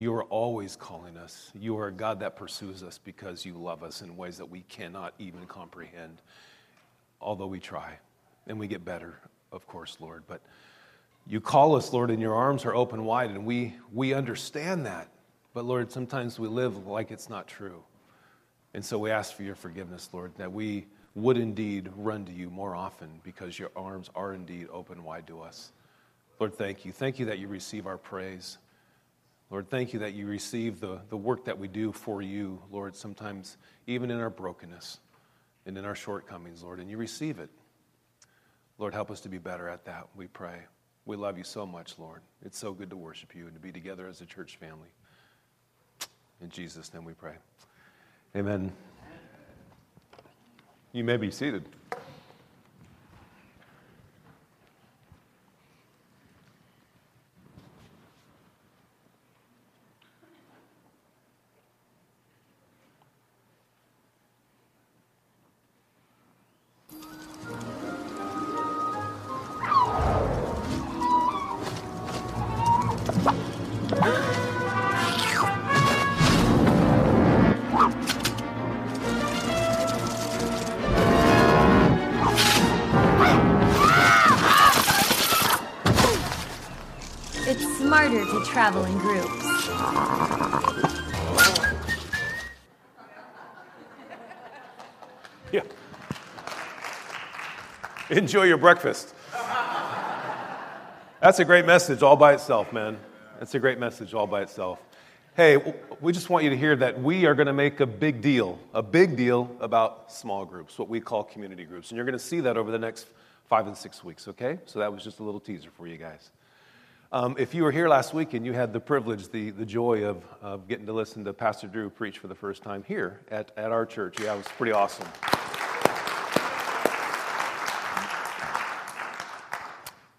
You are always calling us. You are a God that pursues us because you love us in ways that we cannot even comprehend, although we try. And we get better, of course, Lord. But you call us, Lord, and your arms are open wide, and we, we understand that. But Lord, sometimes we live like it's not true. And so we ask for your forgiveness, Lord, that we would indeed run to you more often because your arms are indeed open wide to us. Lord, thank you. Thank you that you receive our praise. Lord, thank you that you receive the, the work that we do for you, Lord, sometimes even in our brokenness and in our shortcomings, Lord, and you receive it. Lord, help us to be better at that, we pray. We love you so much, Lord. It's so good to worship you and to be together as a church family. In Jesus' name we pray. Amen. You may be seated. Travel in groups. Yeah. Enjoy your breakfast. That's a great message all by itself, man. That's a great message all by itself. Hey, we just want you to hear that we are going to make a big deal, a big deal about small groups, what we call community groups. And you're going to see that over the next five and six weeks, okay? So that was just a little teaser for you guys. Um, if you were here last week and you had the privilege, the, the joy of, of getting to listen to Pastor Drew preach for the first time here at, at our church, yeah, it was pretty awesome.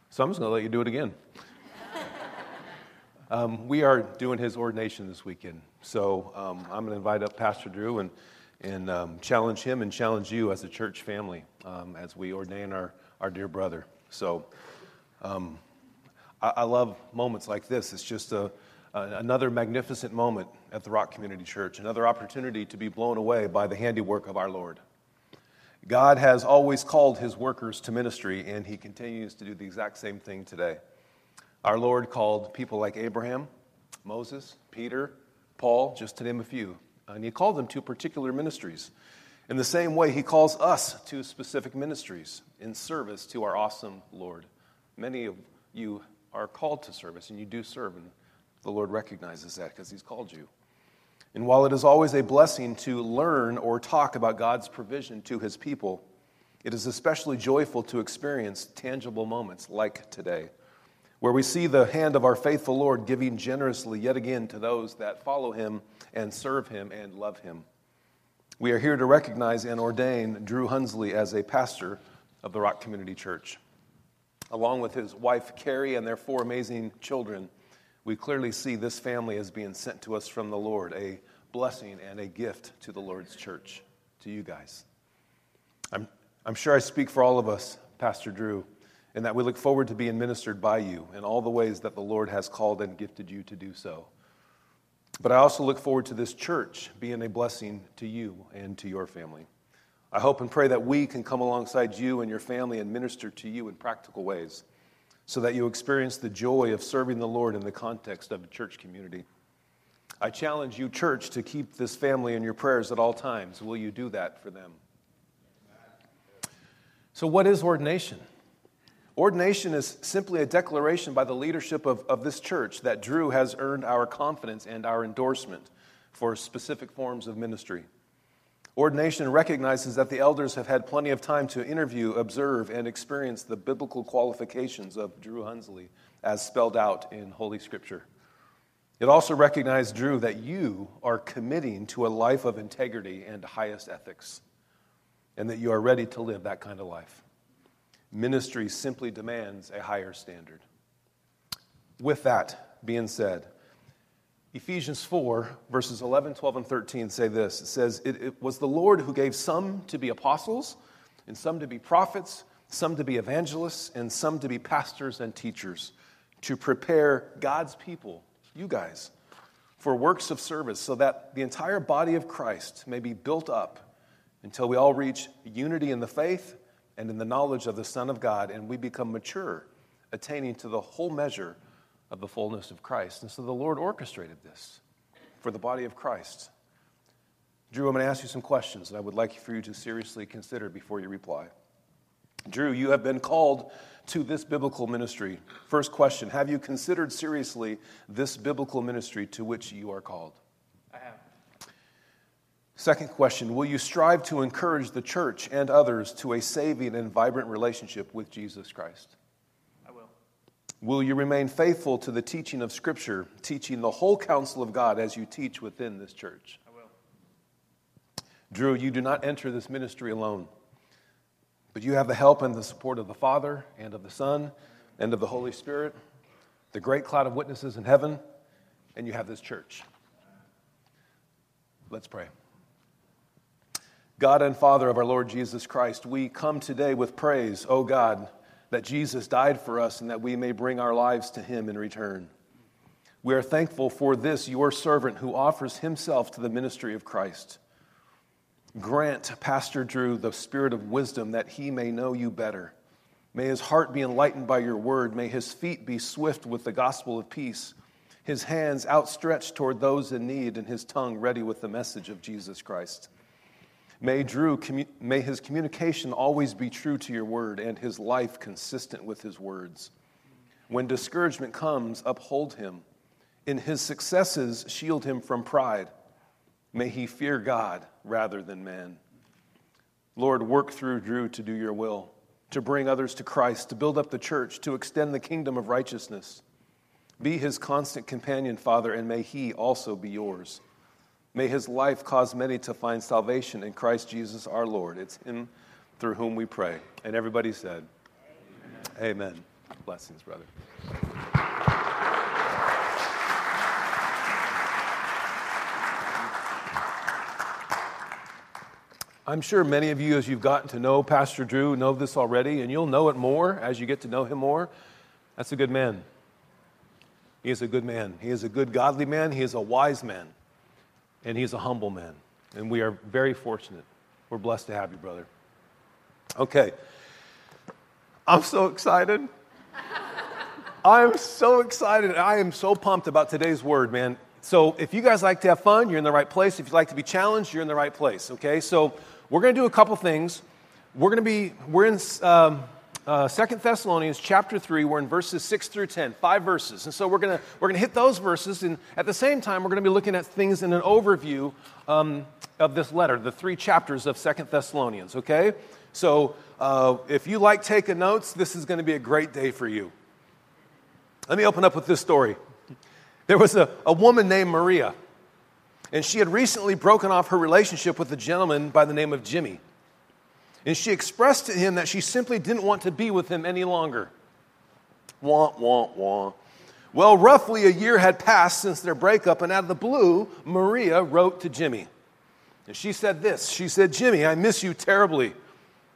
So I'm just going to let you do it again. Um, we are doing his ordination this weekend. So um, I'm going to invite up Pastor Drew and, and um, challenge him and challenge you as a church family um, as we ordain our, our dear brother. So um, I, I love moments like this. It's just a, a, another magnificent moment at the Rock Community Church, another opportunity to be blown away by the handiwork of our Lord. God has always called his workers to ministry, and he continues to do the exact same thing today. Our Lord called people like Abraham, Moses, Peter, Paul, just to name a few, and he called them to particular ministries. In the same way, he calls us to specific ministries in service to our awesome Lord. Many of you are called to service, and you do serve, and the Lord recognizes that because He's called you. And while it is always a blessing to learn or talk about God's provision to His people, it is especially joyful to experience tangible moments like today, where we see the hand of our faithful Lord giving generously yet again to those that follow Him and serve Him and love Him. We are here to recognize and ordain Drew Hunsley as a pastor of the Rock Community Church along with his wife Carrie and their four amazing children, we clearly see this family as being sent to us from the Lord, a blessing and a gift to the Lord's church, to you guys. I'm, I'm sure I speak for all of us, Pastor Drew, in that we look forward to being ministered by you in all the ways that the Lord has called and gifted you to do so. But I also look forward to this church being a blessing to you and to your family. I hope and pray that we can come alongside you and your family and minister to you in practical ways so that you experience the joy of serving the Lord in the context of a church community. I challenge you, church, to keep this family in your prayers at all times. Will you do that for them? So, what is ordination? Ordination is simply a declaration by the leadership of, of this church that Drew has earned our confidence and our endorsement for specific forms of ministry. Ordination recognizes that the elders have had plenty of time to interview, observe, and experience the biblical qualifications of Drew Hunsley as spelled out in Holy Scripture. It also recognized, Drew, that you are committing to a life of integrity and highest ethics, and that you are ready to live that kind of life. Ministry simply demands a higher standard. With that being said, Ephesians 4, verses 11, 12, and 13 say this. It says, it, it, was the Lord who gave some to be apostles, and some to be prophets, some to be evangelists, and some to be pastors and teachers, to prepare God's people, you guys, for works of service, so that the entire body of Christ may be built up until we all reach unity in the faith and in the knowledge of the Son of God, and we become mature, attaining to the whole measure of the fullness of Christ. And so the Lord orchestrated this for the body of Christ. Drew, I'm going to ask you some questions that I would like for you to seriously consider before you reply. Drew, you have been called to this biblical ministry. First question Have you considered seriously this biblical ministry to which you are called? I have. Second question Will you strive to encourage the church and others to a saving and vibrant relationship with Jesus Christ? Will you remain faithful to the teaching of Scripture, teaching the whole counsel of God as you teach within this church? I will. Drew, you do not enter this ministry alone. But you have the help and the support of the Father and of the Son and of the Holy Spirit, the great cloud of witnesses in heaven, and you have this church. Let's pray. God and Father of our Lord Jesus Christ, we come today with praise, O God, that Jesus died for us and that we may bring our lives to him in return. We are thankful for this, your servant, who offers himself to the ministry of Christ. Grant Pastor Drew the spirit of wisdom that he may know you better. May his heart be enlightened by your word. May his feet be swift with the gospel of peace, his hands outstretched toward those in need, and his tongue ready with the message of Jesus Christ. May Drew, may his communication always be true to your word and his life consistent with his words. When discouragement comes, uphold him. In his successes, shield him from pride. May he fear God rather than man. Lord, work through Drew to do your will, to bring others to Christ, to build up the church, to extend the kingdom of righteousness. Be his constant companion, Father, and may he also be yours. May his life cause many to find salvation in Christ Jesus our Lord. It's him through whom we pray. And everybody said, Amen. Amen. Blessings, brother. I'm sure many of you, as you've gotten to know Pastor Drew, know this already, and you'll know it more as you get to know him more. That's a good man. He is a good man. He is a good, godly man. He is a wise man. And he's a humble man. And we are very fortunate. We're blessed to have you, brother. Okay. I'm so excited. I am so excited. I am so pumped about today's word, man. So, if you guys like to have fun, you're in the right place. If you like to be challenged, you're in the right place, okay? So, we're going to do a couple things. We're going to be, we're in um, uh, 2 Thessalonians chapter 3. We're in verses 6 through 10, five verses. And so we're going we're to hit those verses. And at the same time, we're going to be looking at things in an overview um, of this letter, the three chapters of 2 Thessalonians, okay? So uh, if you like taking notes, this is going to be a great day for you. Let me open up with this story. There was a, a woman named Maria and she had recently broken off her relationship with a gentleman by the name of Jimmy. And she expressed to him that she simply didn't want to be with him any longer. Wah, wah, wah. Well, roughly a year had passed since their breakup, and out of the blue, Maria wrote to Jimmy. And she said this She said, Jimmy, I miss you terribly.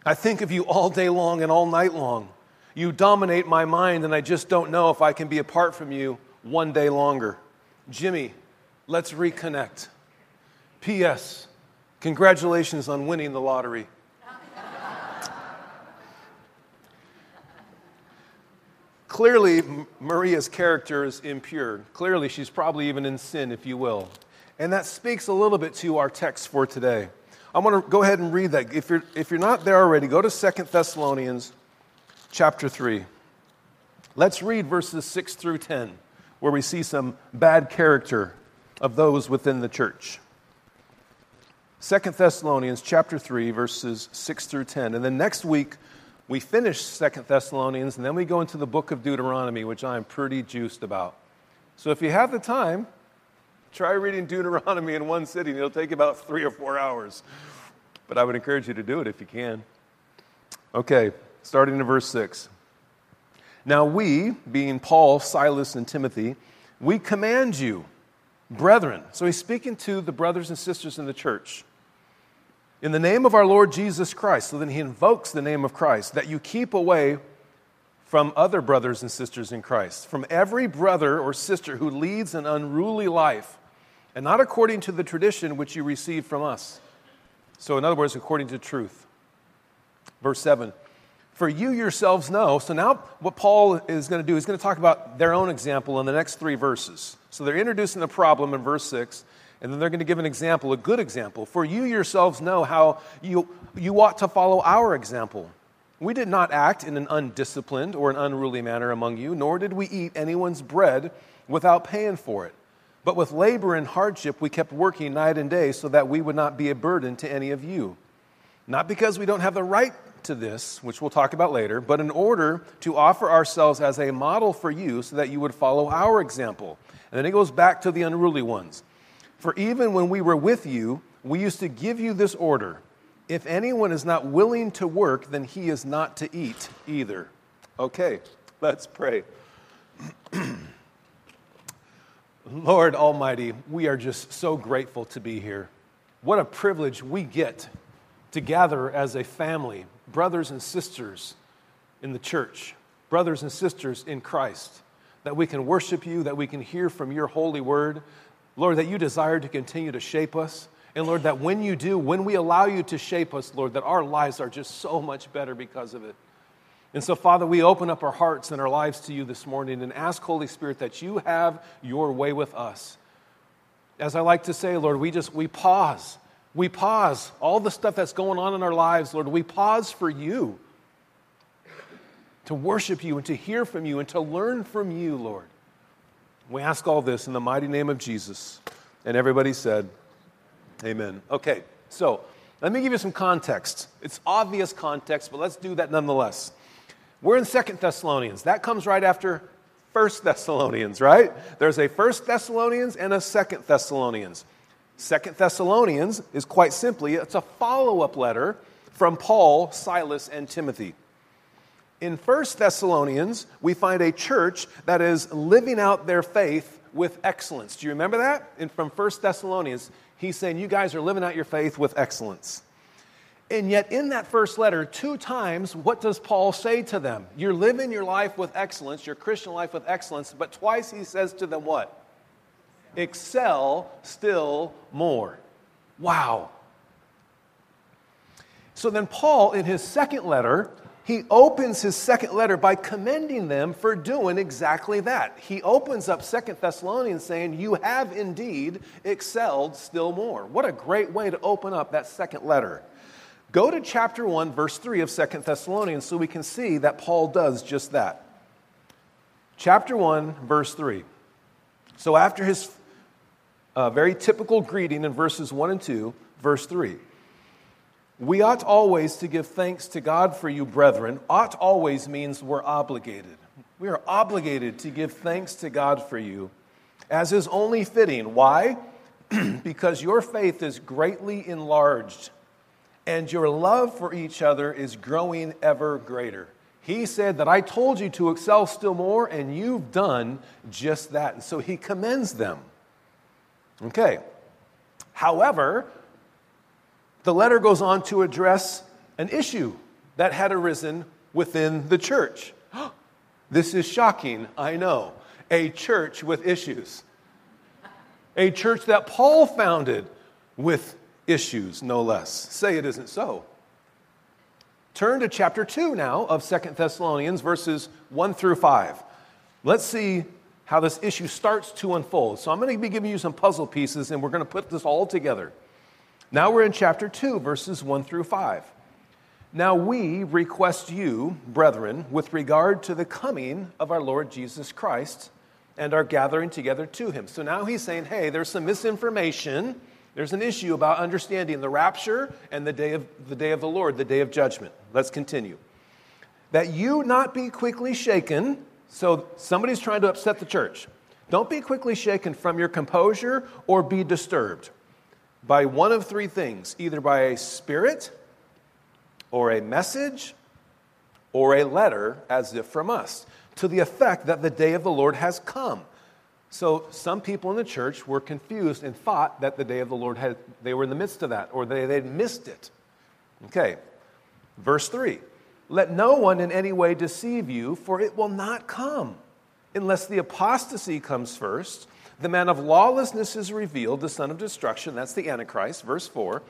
I think of you all day long and all night long. You dominate my mind, and I just don't know if I can be apart from you one day longer. Jimmy, Let's reconnect. P.S. Congratulations on winning the lottery. Clearly, Maria's character is impure. Clearly, she's probably even in sin, if you will. And that speaks a little bit to our text for today. I want to go ahead and read that. If you're, if you're not there already, go to 2 Thessalonians chapter 3. Let's read verses 6 through 10, where we see some bad character of those within the church. Second Thessalonians chapter 3 verses 6 through 10. And then next week we finish Second Thessalonians and then we go into the book of Deuteronomy, which I'm pretty juiced about. So if you have the time, try reading Deuteronomy in one sitting. It'll take about 3 or 4 hours. But I would encourage you to do it if you can. Okay, starting in verse 6. Now we, being Paul, Silas, and Timothy, we command you brethren. So he's speaking to the brothers and sisters in the church. In the name of our Lord Jesus Christ, so then he invokes the name of Christ, that you keep away from other brothers and sisters in Christ, from every brother or sister who leads an unruly life and not according to the tradition which you received from us. So, in other words, according to truth. Verse 7 For you yourselves know. So, now what Paul is going to do, he's going to talk about their own example in the next three verses. So, they're introducing the problem in verse 6, and then they're going to give an example, a good example. For you yourselves know how you, you ought to follow our example. We did not act in an undisciplined or an unruly manner among you, nor did we eat anyone's bread without paying for it. But with labor and hardship, we kept working night and day so that we would not be a burden to any of you. Not because we don't have the right to this, which we'll talk about later, but in order to offer ourselves as a model for you so that you would follow our example. And then he goes back to the unruly ones. For even when we were with you, we used to give you this order if anyone is not willing to work, then he is not to eat either. Okay, let's pray. Lord Almighty, we are just so grateful to be here. What a privilege we get to gather as a family, brothers and sisters in the church, brothers and sisters in Christ, that we can worship you, that we can hear from your holy word. Lord, that you desire to continue to shape us. And Lord, that when you do, when we allow you to shape us, Lord, that our lives are just so much better because of it. And so, Father, we open up our hearts and our lives to you this morning and ask, Holy Spirit, that you have your way with us. As I like to say, Lord, we just, we pause. We pause. All the stuff that's going on in our lives, Lord, we pause for you to worship you and to hear from you and to learn from you, Lord. We ask all this in the mighty name of Jesus. And everybody said, Amen. Okay, so let me give you some context. It's obvious context, but let's do that nonetheless. We're in Second Thessalonians. That comes right after First Thessalonians, right? There's a First Thessalonians and a Second Thessalonians. Second Thessalonians is quite simply it's a follow-up letter from Paul, Silas, and Timothy. In First Thessalonians, we find a church that is living out their faith with excellence. Do you remember that? In, from First Thessalonians, he's saying you guys are living out your faith with excellence. And yet, in that first letter, two times, what does Paul say to them? You're living your life with excellence, your Christian life with excellence, but twice he says to them what? Excel still more. Wow. So then, Paul, in his second letter, he opens his second letter by commending them for doing exactly that. He opens up Second Thessalonians saying, You have indeed excelled still more. What a great way to open up that second letter. Go to chapter 1, verse 3 of Second Thessalonians so we can see that Paul does just that. Chapter 1, verse 3. So after his uh, very typical greeting in verses 1 and 2, verse 3. We ought always to give thanks to God for you, brethren. Ought always means we're obligated. We are obligated to give thanks to God for you, as is only fitting. Why? because your faith is greatly enlarged and your love for each other is growing ever greater. He said that I told you to excel still more, and you've done just that. And so he commends them. Okay. However, the letter goes on to address an issue that had arisen within the church. This is shocking, I know. A church with issues. A church that Paul founded with issues, no less. Say it isn't so. Turn to chapter 2 now of Second Thessalonians, verses 1 through 5. Let's see how this issue starts to unfold. So I'm going to be giving you some puzzle pieces, and we're going to put this all together. Now we're in chapter 2, verses 1 through 5. Now we request you, brethren, with regard to the coming of our Lord Jesus Christ and our gathering together to him. So now he's saying, hey, there's some misinformation there's an issue about understanding the rapture and the day of the day of the Lord, the day of judgment. Let's continue. That you not be quickly shaken. So somebody's trying to upset the church. Don't be quickly shaken from your composure or be disturbed by one of three things either by a spirit or a message or a letter as if from us, to the effect that the day of the Lord has come. So some people in the church were confused and thought that the day of the Lord had, they were in the midst of that, or they, they'd missed it. Okay, verse 3 Let no one in any way deceive you, for it will not come unless the apostasy comes first, The man of lawlessness is revealed, the son of destruction, that's the Antichrist, verse 4,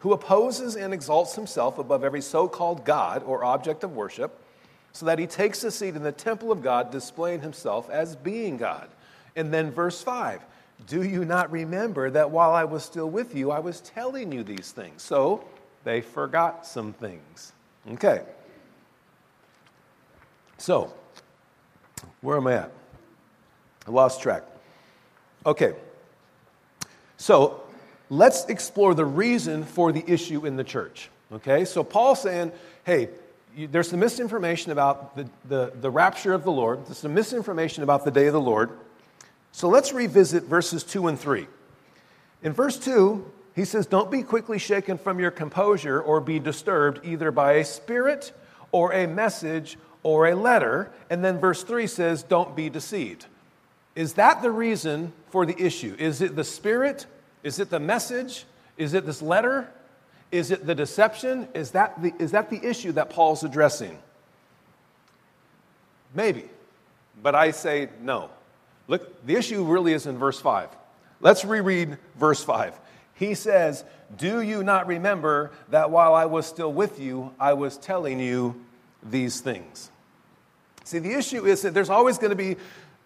who opposes and exalts himself above every so called God or object of worship, so that he takes a seat in the temple of God, displaying himself as being God. And then verse 5 Do you not remember that while I was still with you, I was telling you these things? So they forgot some things. Okay. So, where am I at? I lost track. Okay. So, let's explore the reason for the issue in the church. Okay? So, Paul's saying, hey, you, there's some misinformation about the, the, the rapture of the Lord, there's some misinformation about the day of the Lord. So, let's revisit verses 2 and 3. In verse 2, he says, Don't be quickly shaken from your composure or be disturbed either by a spirit or a message or a letter. And then verse 3 says, Don't be deceived. Is that the reason for the issue? Is it the spirit? Is it the message? Is it this letter? Is it the deception? Is that the, is that the issue that Paul's addressing? Maybe. But I say no. Look, the issue really is in verse 5. Let's reread verse 5. He says, Do you not remember that while I was still with you, I was telling you these things? See, the issue is that there's always going to be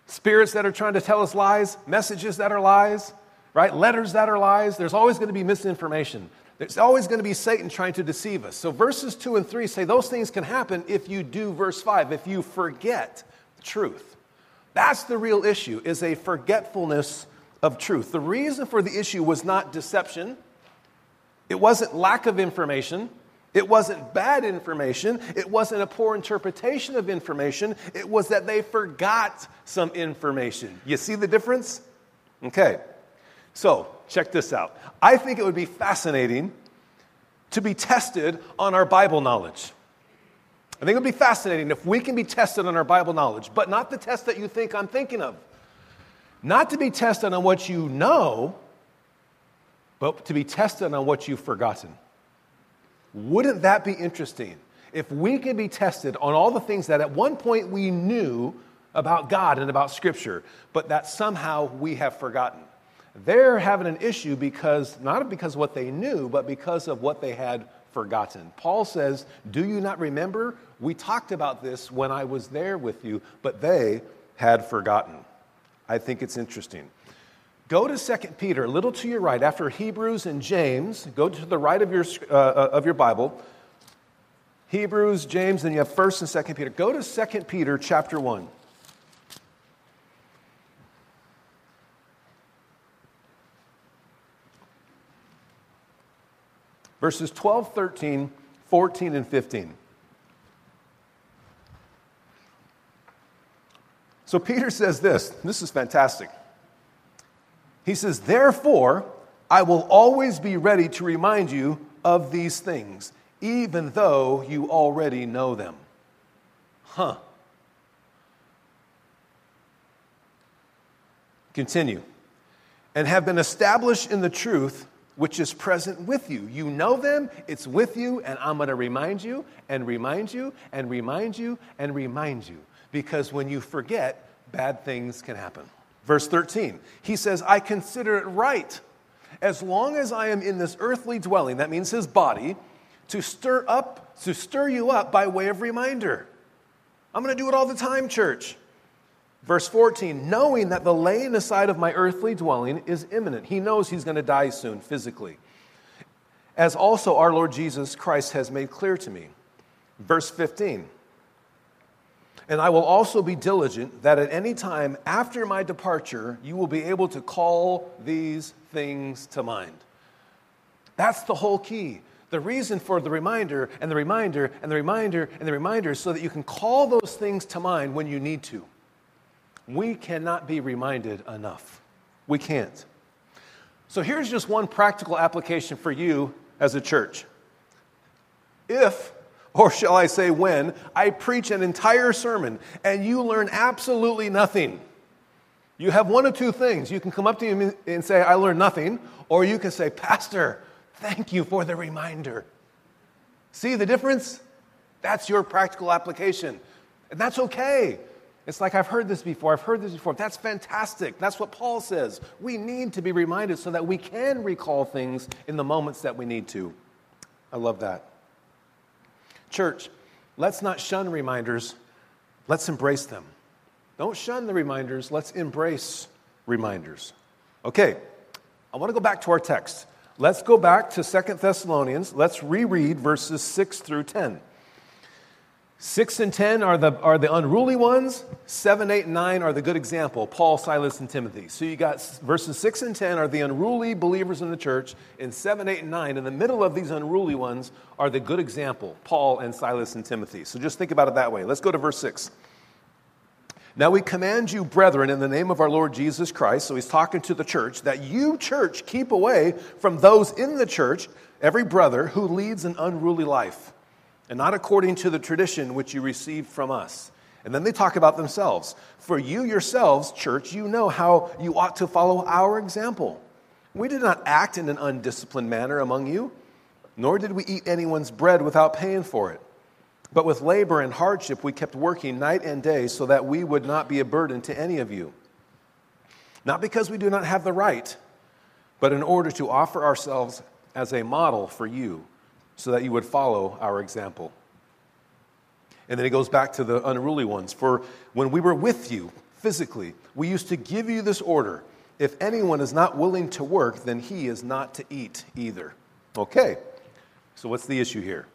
spirits that are trying to tell us lies, messages that are lies, right? Letters that are lies. There's always going to be misinformation. There's always going to be Satan trying to deceive us. So verses 2 and 3 say those things can happen if you do verse 5, if you forget truth. That's the real issue, is a forgetfulness of truth. The reason for the issue was not deception. It wasn't lack of information. It wasn't bad information. It wasn't a poor interpretation of information. It was that they forgot some information. You see the difference? Okay. So, check this out. I think it would be fascinating to be tested on our Bible knowledge. I think it would be fascinating if we can be tested on our Bible knowledge, but not the test that you think I'm thinking of. Not to be tested on what you know, but to be tested on what you've forgotten. Wouldn't that be interesting? If we could be tested on all the things that at one point we knew about God and about Scripture, but that somehow we have forgotten. They're having an issue because, not because of what they knew, but because of what they had forgotten. Paul says, Do you not remember? We talked about this when I was there with you, but they had forgotten. I think it's interesting. Go to 2 Peter, a little to your right, after Hebrews and James. Go to the right of your, uh, uh of your Bible. Hebrews, James, then you have 1st and 2nd Peter. Go to 2 Peter chapter 1. Verses 12, 13, 14, and 15. So Peter says this. This is fantastic. He says, Therefore, I will always be ready to remind you of these things, even though you already know them. Huh. Continue. And have been established in the truth which is present with you. You know them, it's with you, and I'm going to remind you and remind you and remind you and remind you. Because when you forget, bad things can happen. Verse 13, he says, I consider it right, as long as I am in this earthly dwelling, that means his body, to stir up, to stir you up by way of reminder. I'm going to do it all the time, church. Verse 14, knowing that the laying aside of my earthly dwelling is imminent. He knows he's going to die soon physically. As also our Lord Jesus Christ has made clear to me. Verse 15, and I will also be diligent that at any time after my departure, you will be able to call these things to mind. That's the whole key. The reason for the reminder and the reminder and the reminder and the reminder is so that you can call those things to mind when you need to. We cannot be reminded enough. We can't. So here's just one practical application for you as a church. If or shall I say when, I preach an entire sermon and you learn absolutely nothing. You have one of two things. You can come up to me and say, I learned nothing, or you can say, Pastor, thank you for the reminder. See the difference? That's your practical application. And that's okay. It's like, I've heard this before, I've heard this before. That's fantastic. That's what Paul says. We need to be reminded so that we can recall things in the moments that we need to. I love that. Church, let's not shun reminders, let's embrace them. Don't shun the reminders, let's embrace reminders. Okay, I want to go back to our text. Let's go back to Second Thessalonians. Let's reread verses 6 through 10. 6 and 10 are the, are the unruly ones. 7, 8, and 9 are the good example Paul, Silas, and Timothy. So you got verses 6 and 10 are the unruly believers in the church. In 7, 8, and 9, in the middle of these unruly ones are the good example Paul and Silas and Timothy. So just think about it that way. Let's go to verse 6. Now we command you, brethren, in the name of our Lord Jesus Christ, so he's talking to the church, that you, church, keep away from those in the church, every brother who leads an unruly life and not according to the tradition which you received from us. And then they talk about themselves. For you yourselves, church, you know how you ought to follow our example. We did not act in an undisciplined manner among you, nor did we eat anyone's bread without paying for it. But with labor and hardship, we kept working night and day so that we would not be a burden to any of you. Not because we do not have the right, but in order to offer ourselves as a model for you so that you would follow our example. And then he goes back to the unruly ones. For when we were with you physically, we used to give you this order if anyone is not willing to work, then he is not to eat either. Okay, so what's the issue here?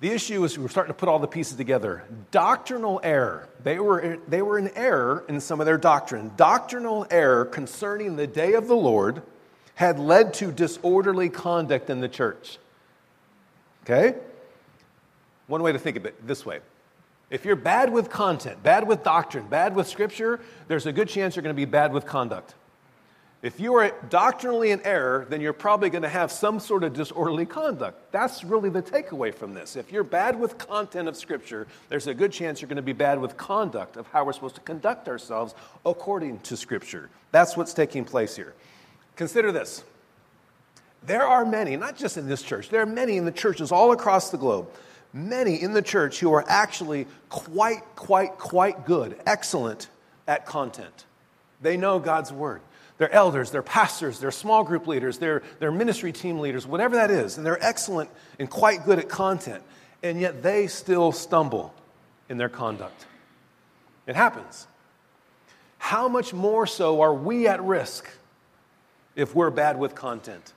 The issue is we're starting to put all the pieces together. Doctrinal error. They were, they were in error in some of their doctrine. Doctrinal error concerning the day of the Lord had led to disorderly conduct in the church. Okay? One way to think of it this way if you're bad with content, bad with doctrine, bad with scripture, there's a good chance you're going to be bad with conduct. If you are doctrinally in error, then you're probably going to have some sort of disorderly conduct. That's really the takeaway from this. If you're bad with content of Scripture, there's a good chance you're going to be bad with conduct of how we're supposed to conduct ourselves according to Scripture. That's what's taking place here. Consider this there are many, not just in this church, there are many in the churches all across the globe, many in the church who are actually quite, quite, quite good, excellent at content. They know God's word. They're elders, they're pastors, they're small group leaders, they're, they're ministry team leaders, whatever that is, and they're excellent and quite good at content, and yet they still stumble in their conduct. It happens. How much more so are we at risk if we're bad with content?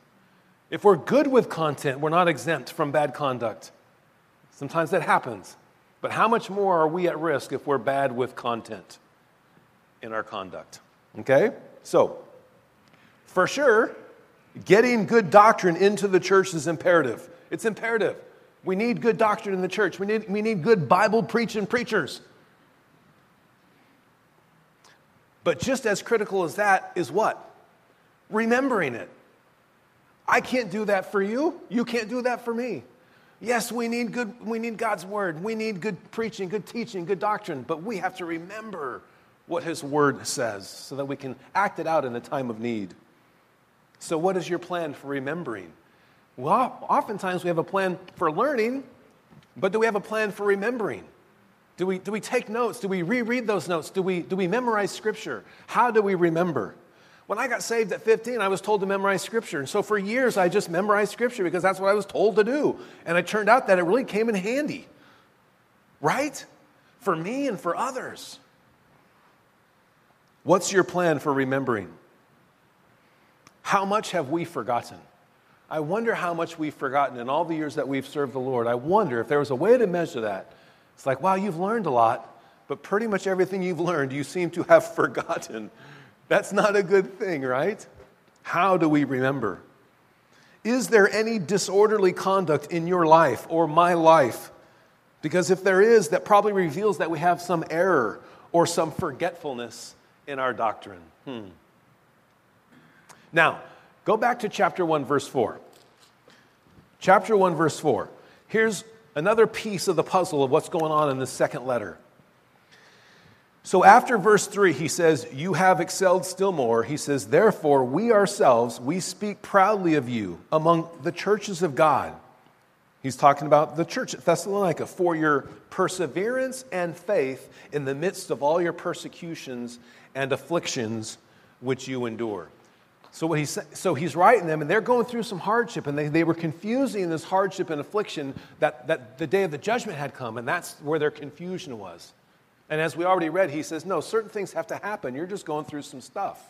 If we're good with content, we're not exempt from bad conduct. Sometimes that happens. But how much more are we at risk if we're bad with content in our conduct? Okay? So, for sure, getting good doctrine into the church is imperative. It's imperative. We need good doctrine in the church. We need, we need good Bible preaching preachers. But just as critical as that is what? Remembering it. I can't do that for you. You can't do that for me. Yes, we need good we need God's word. We need good preaching, good teaching, good doctrine, but we have to remember what his word says so that we can act it out in a time of need. So what is your plan for remembering? Well, oftentimes we have a plan for learning, but do we have a plan for remembering? Do we, do we take notes? Do we reread those notes? Do we, do we memorize scripture? How do we remember? When I got saved at 15, I was told to memorize scripture. And so for years, I just memorized scripture because that's what I was told to do. And it turned out that it really came in handy, right? For me and for others. What's your plan for remembering? How much have we forgotten? I wonder how much we've forgotten in all the years that we've served the Lord. I wonder if there was a way to measure that. It's like, wow, you've learned a lot, but pretty much everything you've learned, you seem to have forgotten. That's not a good thing, right? How do we remember? Is there any disorderly conduct in your life or my life? Because if there is, that probably reveals that we have some error or some forgetfulness in our doctrine. Hmm. Now, go back to chapter 1, verse 4. Chapter 1, verse 4. Here's another piece of the puzzle of what's going on in the second letter. So after verse 3, he says, You have excelled still more. He says, Therefore, we ourselves, we speak proudly of you among the churches of God. He's talking about the church at Thessalonica for your perseverance and faith in the midst of all your persecutions and afflictions which you endure. So, what he's, so he's writing them, and they're going through some hardship, and they, they were confusing this hardship and affliction that, that the day of the judgment had come, and that's where their confusion was. And as we already read, he says, No, certain things have to happen. You're just going through some stuff.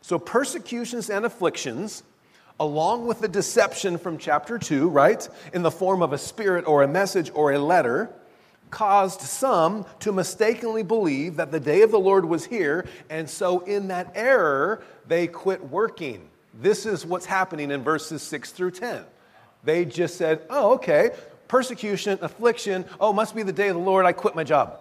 So, persecutions and afflictions, along with the deception from chapter 2, right, in the form of a spirit or a message or a letter, caused some to mistakenly believe that the day of the Lord was here, and so in that error, they quit working. This is what's happening in verses 6 through 10. They just said, Oh, okay, persecution, affliction, oh, must be the day of the Lord, I quit my job.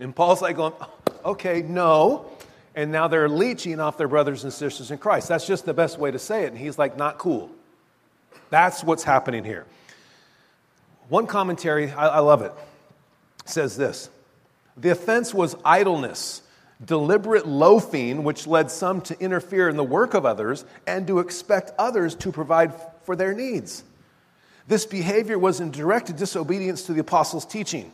And Paul's like going, oh, Okay, no. And now they're leeching off their brothers and sisters in Christ. That's just the best way to say it. And he's like, Not cool. That's what's happening here. One commentary, I, I love it, says this The offense was idleness, deliberate loafing, which led some to interfere in the work of others and to expect others to provide for their needs. This behavior was in direct disobedience to the apostles' teaching.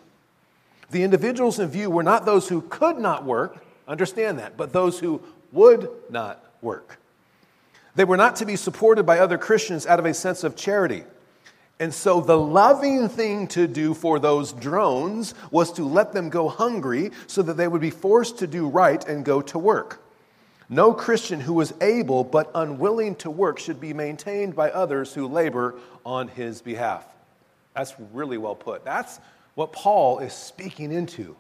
The individuals in view were not those who could not work, understand that, but those who would not work. They were not to be supported by other Christians out of a sense of charity. And so the loving thing to do for those drones was to let them go hungry so that they would be forced to do right and go to work. No Christian who is able but unwilling to work should be maintained by others who labor on his behalf. That's really well put. That's what Paul is speaking into.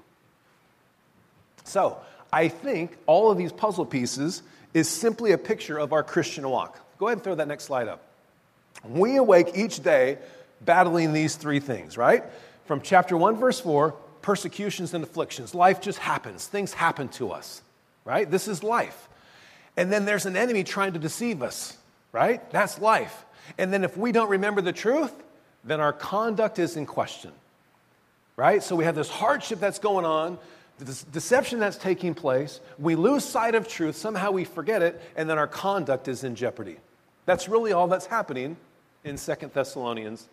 So, I think all of these puzzle pieces is simply a picture of our Christian walk. Go ahead and throw that next slide up. We awake each day battling these three things, right? From chapter 1, verse 4, persecutions and afflictions. Life just happens, things happen to us, right? This is life. And then there's an enemy trying to deceive us, right? That's life. And then if we don't remember the truth, then our conduct is in question, right? So we have this hardship that's going on, this deception that's taking place. We lose sight of truth, somehow we forget it, and then our conduct is in jeopardy. That's really all that's happening in Second Thessalonians,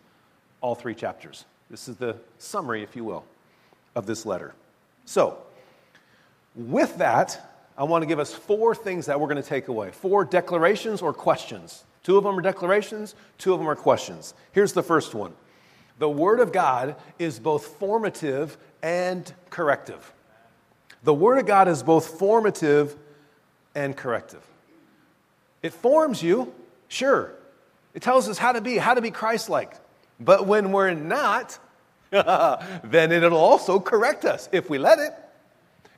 all three chapters. This is the summary, if you will, of this letter. So, with that, I want to give us four things that we're going to take away four declarations or questions. Two of them are declarations, two of them are questions. Here's the first one The Word of God is both formative and corrective. The Word of God is both formative and corrective. It forms you, Sure, it tells us how to be, how to be Christ like. But when we're not, then it'll also correct us if we let it.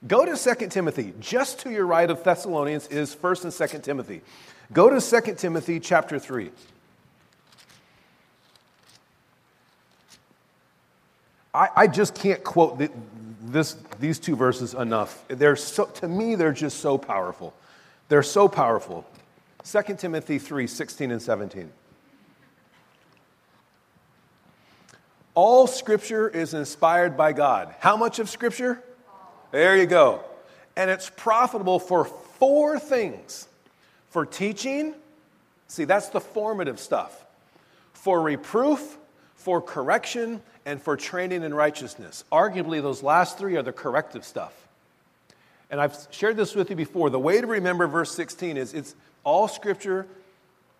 Go to 2 Timothy. Just to your right of Thessalonians is 1 and 2 Timothy. Go to 2 Timothy chapter 3. I, I just can't quote the, this, these two verses enough. They're so, to me, they're just so powerful. They're so powerful. 2 Timothy 3 16 and 17. All scripture is inspired by God. How much of scripture? There you go. And it's profitable for four things for teaching, see, that's the formative stuff, for reproof, for correction, and for training in righteousness. Arguably, those last three are the corrective stuff. And I've shared this with you before. The way to remember verse 16 is it's all scripture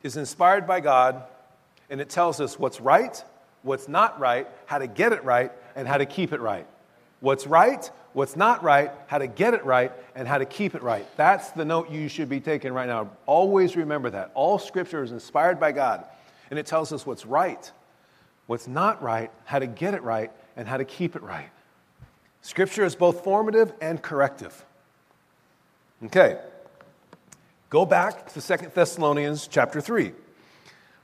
is inspired by God, and it tells us what's right, what's not right, how to get it right, and how to keep it right. What's right, what's not right, how to get it right, and how to keep it right. That's the note you should be taking right now. Always remember that. All scripture is inspired by God, and it tells us what's right, what's not right, how to get it right, and how to keep it right. Scripture is both formative and corrective. Okay. Go back to Second Thessalonians chapter 3.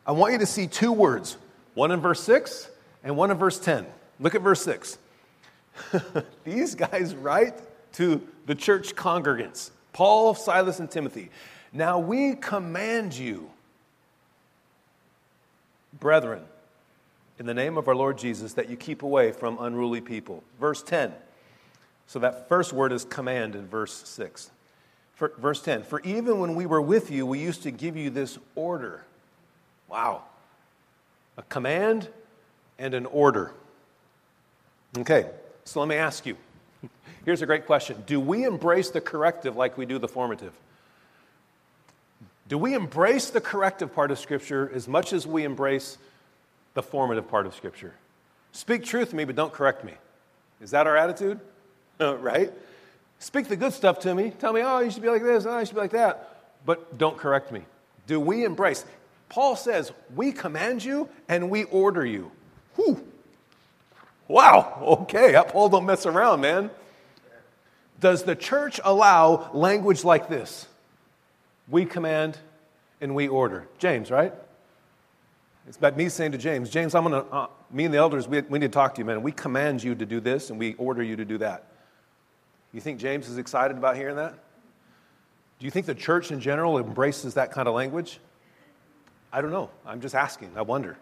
I want you to see two words, one in verse 6 and one in verse 10. Look at verse 6. These guys write to the church congregants Paul, Silas, and Timothy. Now we command you, brethren, in the name of our Lord Jesus, that you keep away from unruly people. Verse 10. So that first word is command in verse 6. For, verse 10 For even when we were with you, we used to give you this order. Wow. a command and an order. Okay, so let me ask you. Here's a great question Do we embrace the corrective like we do the formative? Do we embrace the corrective part of Scripture as much as we embrace the formative part of Scripture? Speak truth to me, but don't correct me. Is that our attitude? right? Speak the good stuff to me. Tell me, oh, you should be like this, oh, you should be like that. But don't correct me. Do we embrace? Paul says, we command you and we order you. Whew. Wow, okay, Paul don't mess around, man. Does the church allow language like this? We command and we order. James, right? It's about me saying to James, James, I'm going to, uh, me and the elders, we, we need to talk to you, man. We command you to do this and we order you to do that. You think James is excited about hearing that? Do you think the church in general embraces that kind of language? I don't know. I'm just asking. I wonder.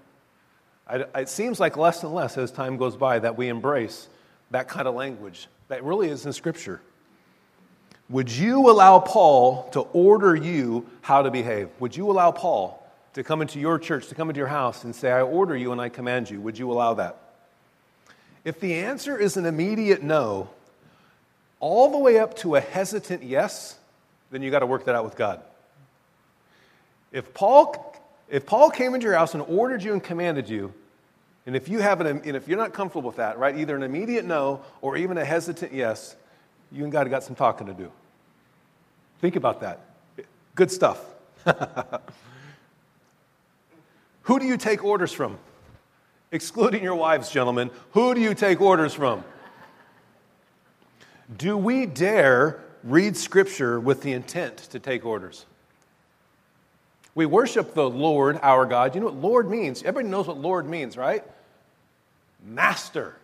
It seems like less and less as time goes by that we embrace that kind of language that really is in Scripture. Would you allow Paul to order you how to behave? Would you allow Paul to come into your church, to come into your house and say, I order you and I command you? Would you allow that? If the answer is an immediate no, all the way up to a hesitant yes, then you got to work that out with God. If Paul, if Paul came into your house and ordered you and commanded you, and if you have an, and if you're not comfortable with that, right, either an immediate no or even a hesitant yes, you and God have got some talking to do. Think about that. Good stuff. Who do you take orders from? Excluding your wives, gentlemen. Who do you take orders from? Do we dare read Scripture with the intent to take orders? We worship the Lord, our God. You know what Lord means? Everybody knows what Lord means, right? Master.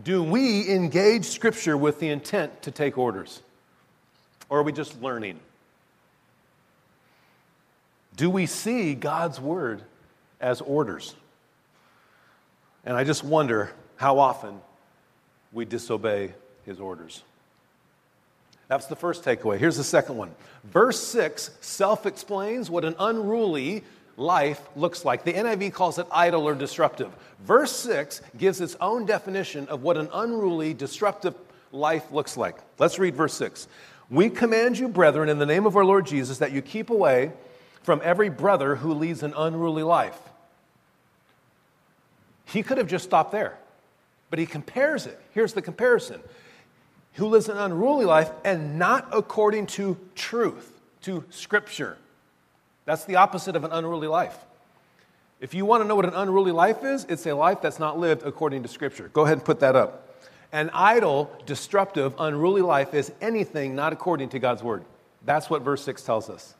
Do we engage Scripture with the intent to take orders? Or are we just learning? Do we see God's Word as orders? And I just wonder how often we disobey his orders. That's the first takeaway. Here's the second one. Verse 6 self explains what an unruly life looks like. The NIV calls it idle or disruptive. Verse 6 gives its own definition of what an unruly, disruptive life looks like. Let's read verse 6. We command you, brethren, in the name of our Lord Jesus, that you keep away from every brother who leads an unruly life. He could have just stopped there. But he compares it. Here's the comparison who lives an unruly life and not according to truth, to Scripture. That's the opposite of an unruly life. If you want to know what an unruly life is, it's a life that's not lived according to Scripture. Go ahead and put that up. An idle, destructive, unruly life is anything not according to God's Word. That's what verse 6 tells us.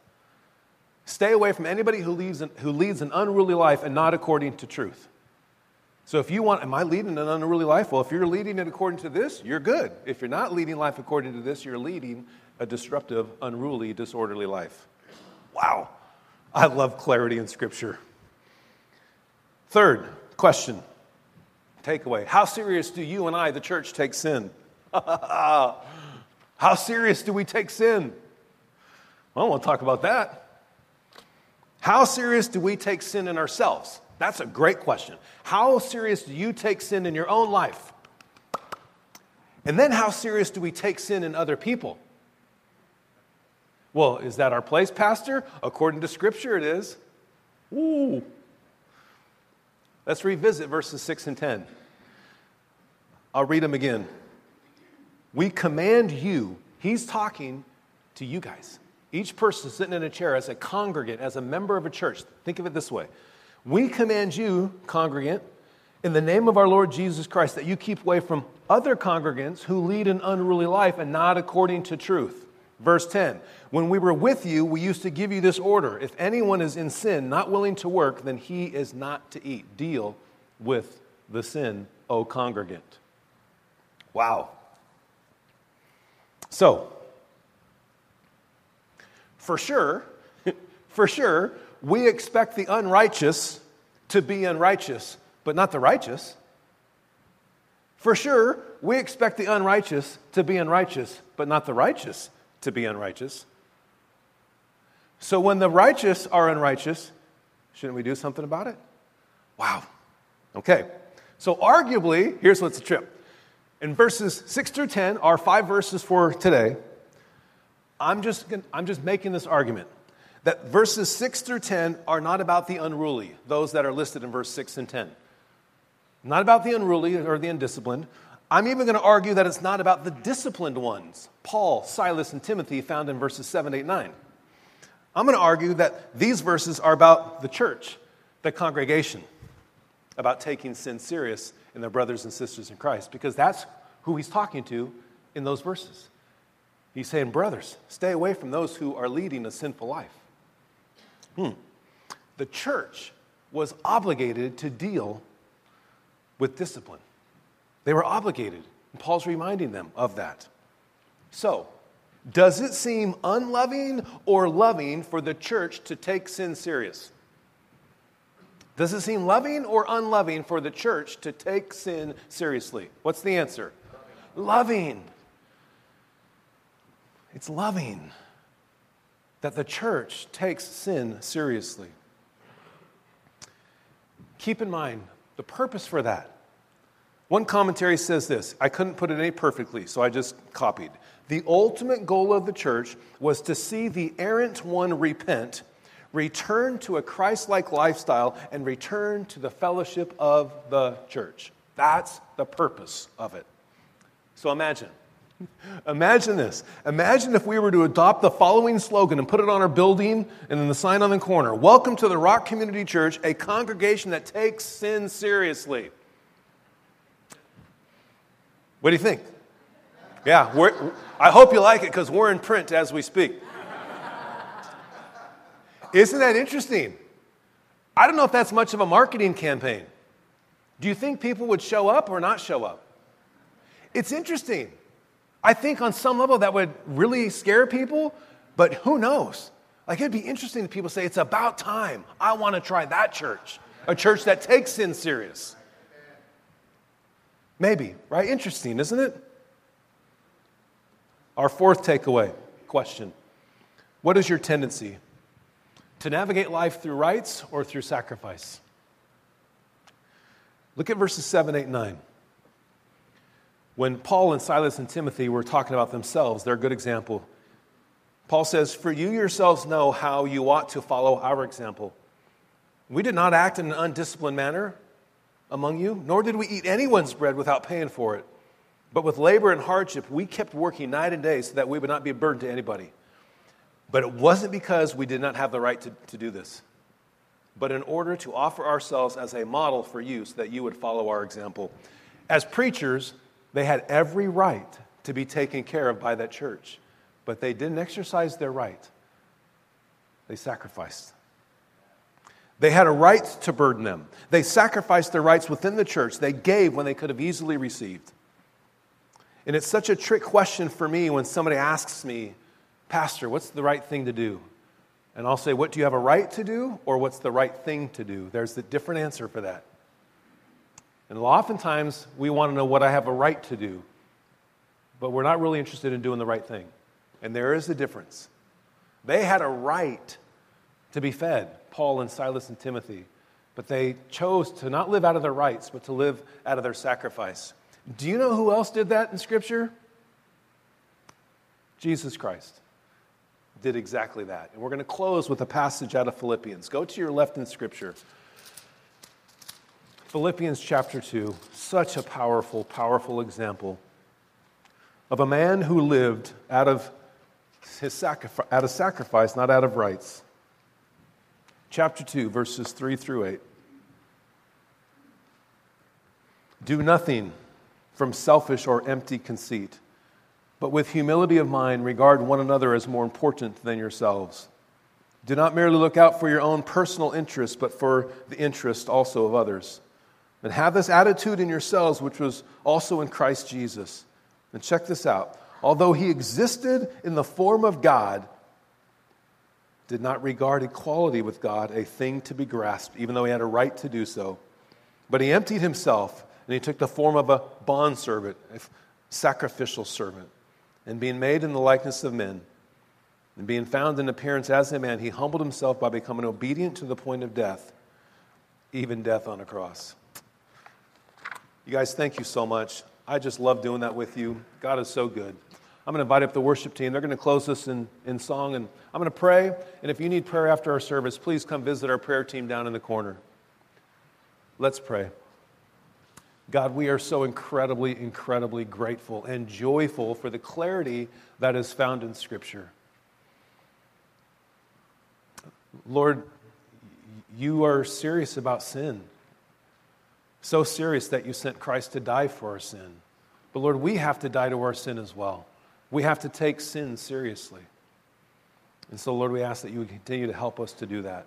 Stay away from anybody who leads an, who leads an unruly life and not according to truth. So if you want, am I leading an unruly life? Well, if you're leading it according to this, you're good. If you're not leading life according to this, you're leading a disruptive, unruly, disorderly life. Wow. I love clarity in Scripture. Third question, takeaway. How serious do you and I, the church, take sin? How serious do we take sin? Well, I want to talk about that. How serious do we take sin in ourselves? That's a great question. How serious do you take sin in your own life? And then, how serious do we take sin in other people? Well, is that our place, Pastor? According to Scripture, it is. Ooh. Let's revisit verses 6 and 10. I'll read them again. We command you, he's talking to you guys. Each person sitting in a chair as a congregant, as a member of a church. Think of it this way we command you, congregant, in the name of our Lord Jesus Christ, that you keep away from other congregants who lead an unruly life and not according to truth. Verse 10 When we were with you, we used to give you this order if anyone is in sin, not willing to work, then he is not to eat. Deal with the sin, O congregant. Wow. So, for sure, for sure, we expect the unrighteous to be unrighteous, but not the righteous. For sure, we expect the unrighteous to be unrighteous, but not the righteous to be unrighteous. So when the righteous are unrighteous, Shouldn't we do something about it? Wow. Okay. So, arguably, here's what's the trip. In verses 6 through 10 are five verses for today. I'm just, I'm just making this argument that verses 6 through 10 are not about the unruly, those that are listed in verse 6 and 10. Not about the unruly or the undisciplined. I'm even going to argue that it's not about the disciplined ones Paul, Silas, and Timothy found in verses 7, 8, 9. I'm going to argue that these verses are about the church, the congregation, about taking sin serious in their brothers and sisters in Christ, because that's who he's talking to in those verses. He's saying, Brothers, stay away from those who are leading a sinful life. Hmm. The church was obligated to deal with discipline. They were obligated. And Paul's reminding them of that. So, does it seem unloving or loving for the church to take sin serious? Does it seem loving or unloving for the church to take sin seriously? What's the answer? Loving. It's loving that the church takes sin seriously. Keep in mind the purpose for that. One commentary says this I couldn't put it any perfectly, so I just copied. The ultimate goal of the church was to see the errant one repent, return to a Christ like lifestyle, and return to the fellowship of the church. That's the purpose of it. So imagine. Imagine this. Imagine if we were to adopt the following slogan and put it on our building and then the sign on the corner Welcome to the Rock Community Church, a congregation that takes sin seriously. What do you think? Yeah, I hope you like it because we're in print as we speak. Isn't that interesting? I don't know if that's much of a marketing campaign. Do you think people would show up or not show up? It's interesting. I think on some level that would really scare people, but who knows? Like it'd be interesting if people say, It's about time. I want to try that church, a church that takes sin serious. Maybe, right? Interesting, isn't it? Our fourth takeaway question What is your tendency? To navigate life through rights or through sacrifice? Look at verses 7, 8, 9. When Paul and Silas and Timothy were talking about themselves, they're a good example. Paul says, For you yourselves know how you ought to follow our example. We did not act in an undisciplined manner among you, nor did we eat anyone's bread without paying for it. But with labor and hardship, we kept working night and day so that we would not be a burden to anybody. But it wasn't because we did not have the right to, to do this, but in order to offer ourselves as a model for you so that you would follow our example. As preachers, they had every right to be taken care of by that church, but they didn't exercise their right. They sacrificed. They had a right to burden them. They sacrificed their rights within the church. They gave when they could have easily received. And it's such a trick question for me when somebody asks me, Pastor, what's the right thing to do? And I'll say, What do you have a right to do, or what's the right thing to do? There's a different answer for that. And oftentimes, we want to know what I have a right to do, but we're not really interested in doing the right thing. And there is a difference. They had a right to be fed, Paul and Silas and Timothy, but they chose to not live out of their rights, but to live out of their sacrifice. Do you know who else did that in Scripture? Jesus Christ did exactly that. And we're going to close with a passage out of Philippians. Go to your left in Scripture. Philippians chapter 2, such a powerful, powerful example of a man who lived out of his sacrifice, out of sacrifice, not out of rights. Chapter 2, verses 3 through 8. Do nothing from selfish or empty conceit, but with humility of mind, regard one another as more important than yourselves. Do not merely look out for your own personal interest, but for the interest also of others. And have this attitude in yourselves, which was also in Christ Jesus. And check this out. Although he existed in the form of God, did not regard equality with God a thing to be grasped, even though he had a right to do so. But he emptied himself and he took the form of a bondservant, a sacrificial servant. And being made in the likeness of men, And being found in appearance as a man, he humbled himself by becoming obedient to the point of death, even death on a cross. You guys, thank you so much. I just love doing that with you. God is so good. I'm going to invite up the worship team. They're going to close us in, in song, and I'm going to pray. And if you need prayer after our service, please come visit our prayer team down in the corner. Let's pray. God, we are so incredibly, incredibly grateful and joyful for the clarity that is found in Scripture. Lord, you are serious about sin. So serious that you sent Christ to die for our sin. But Lord, we have to die to our sin as well. We have to take sin seriously. And so, Lord, we ask that you would continue to help us to do that.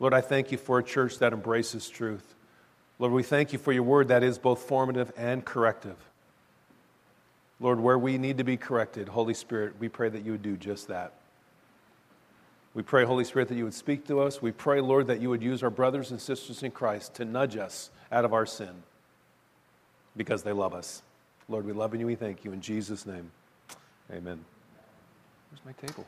Lord, I thank you for a church that embraces truth. Lord, we thank you for your word that is both formative and corrective. Lord, where we need to be corrected, Holy Spirit, we pray that you would do just that. We pray, Holy Spirit, that you would speak to us. We pray, Lord, that you would use our brothers and sisters in Christ to nudge us out of our sin because they love us. Lord, we love you and we thank you. In Jesus' name, amen. Where's my table?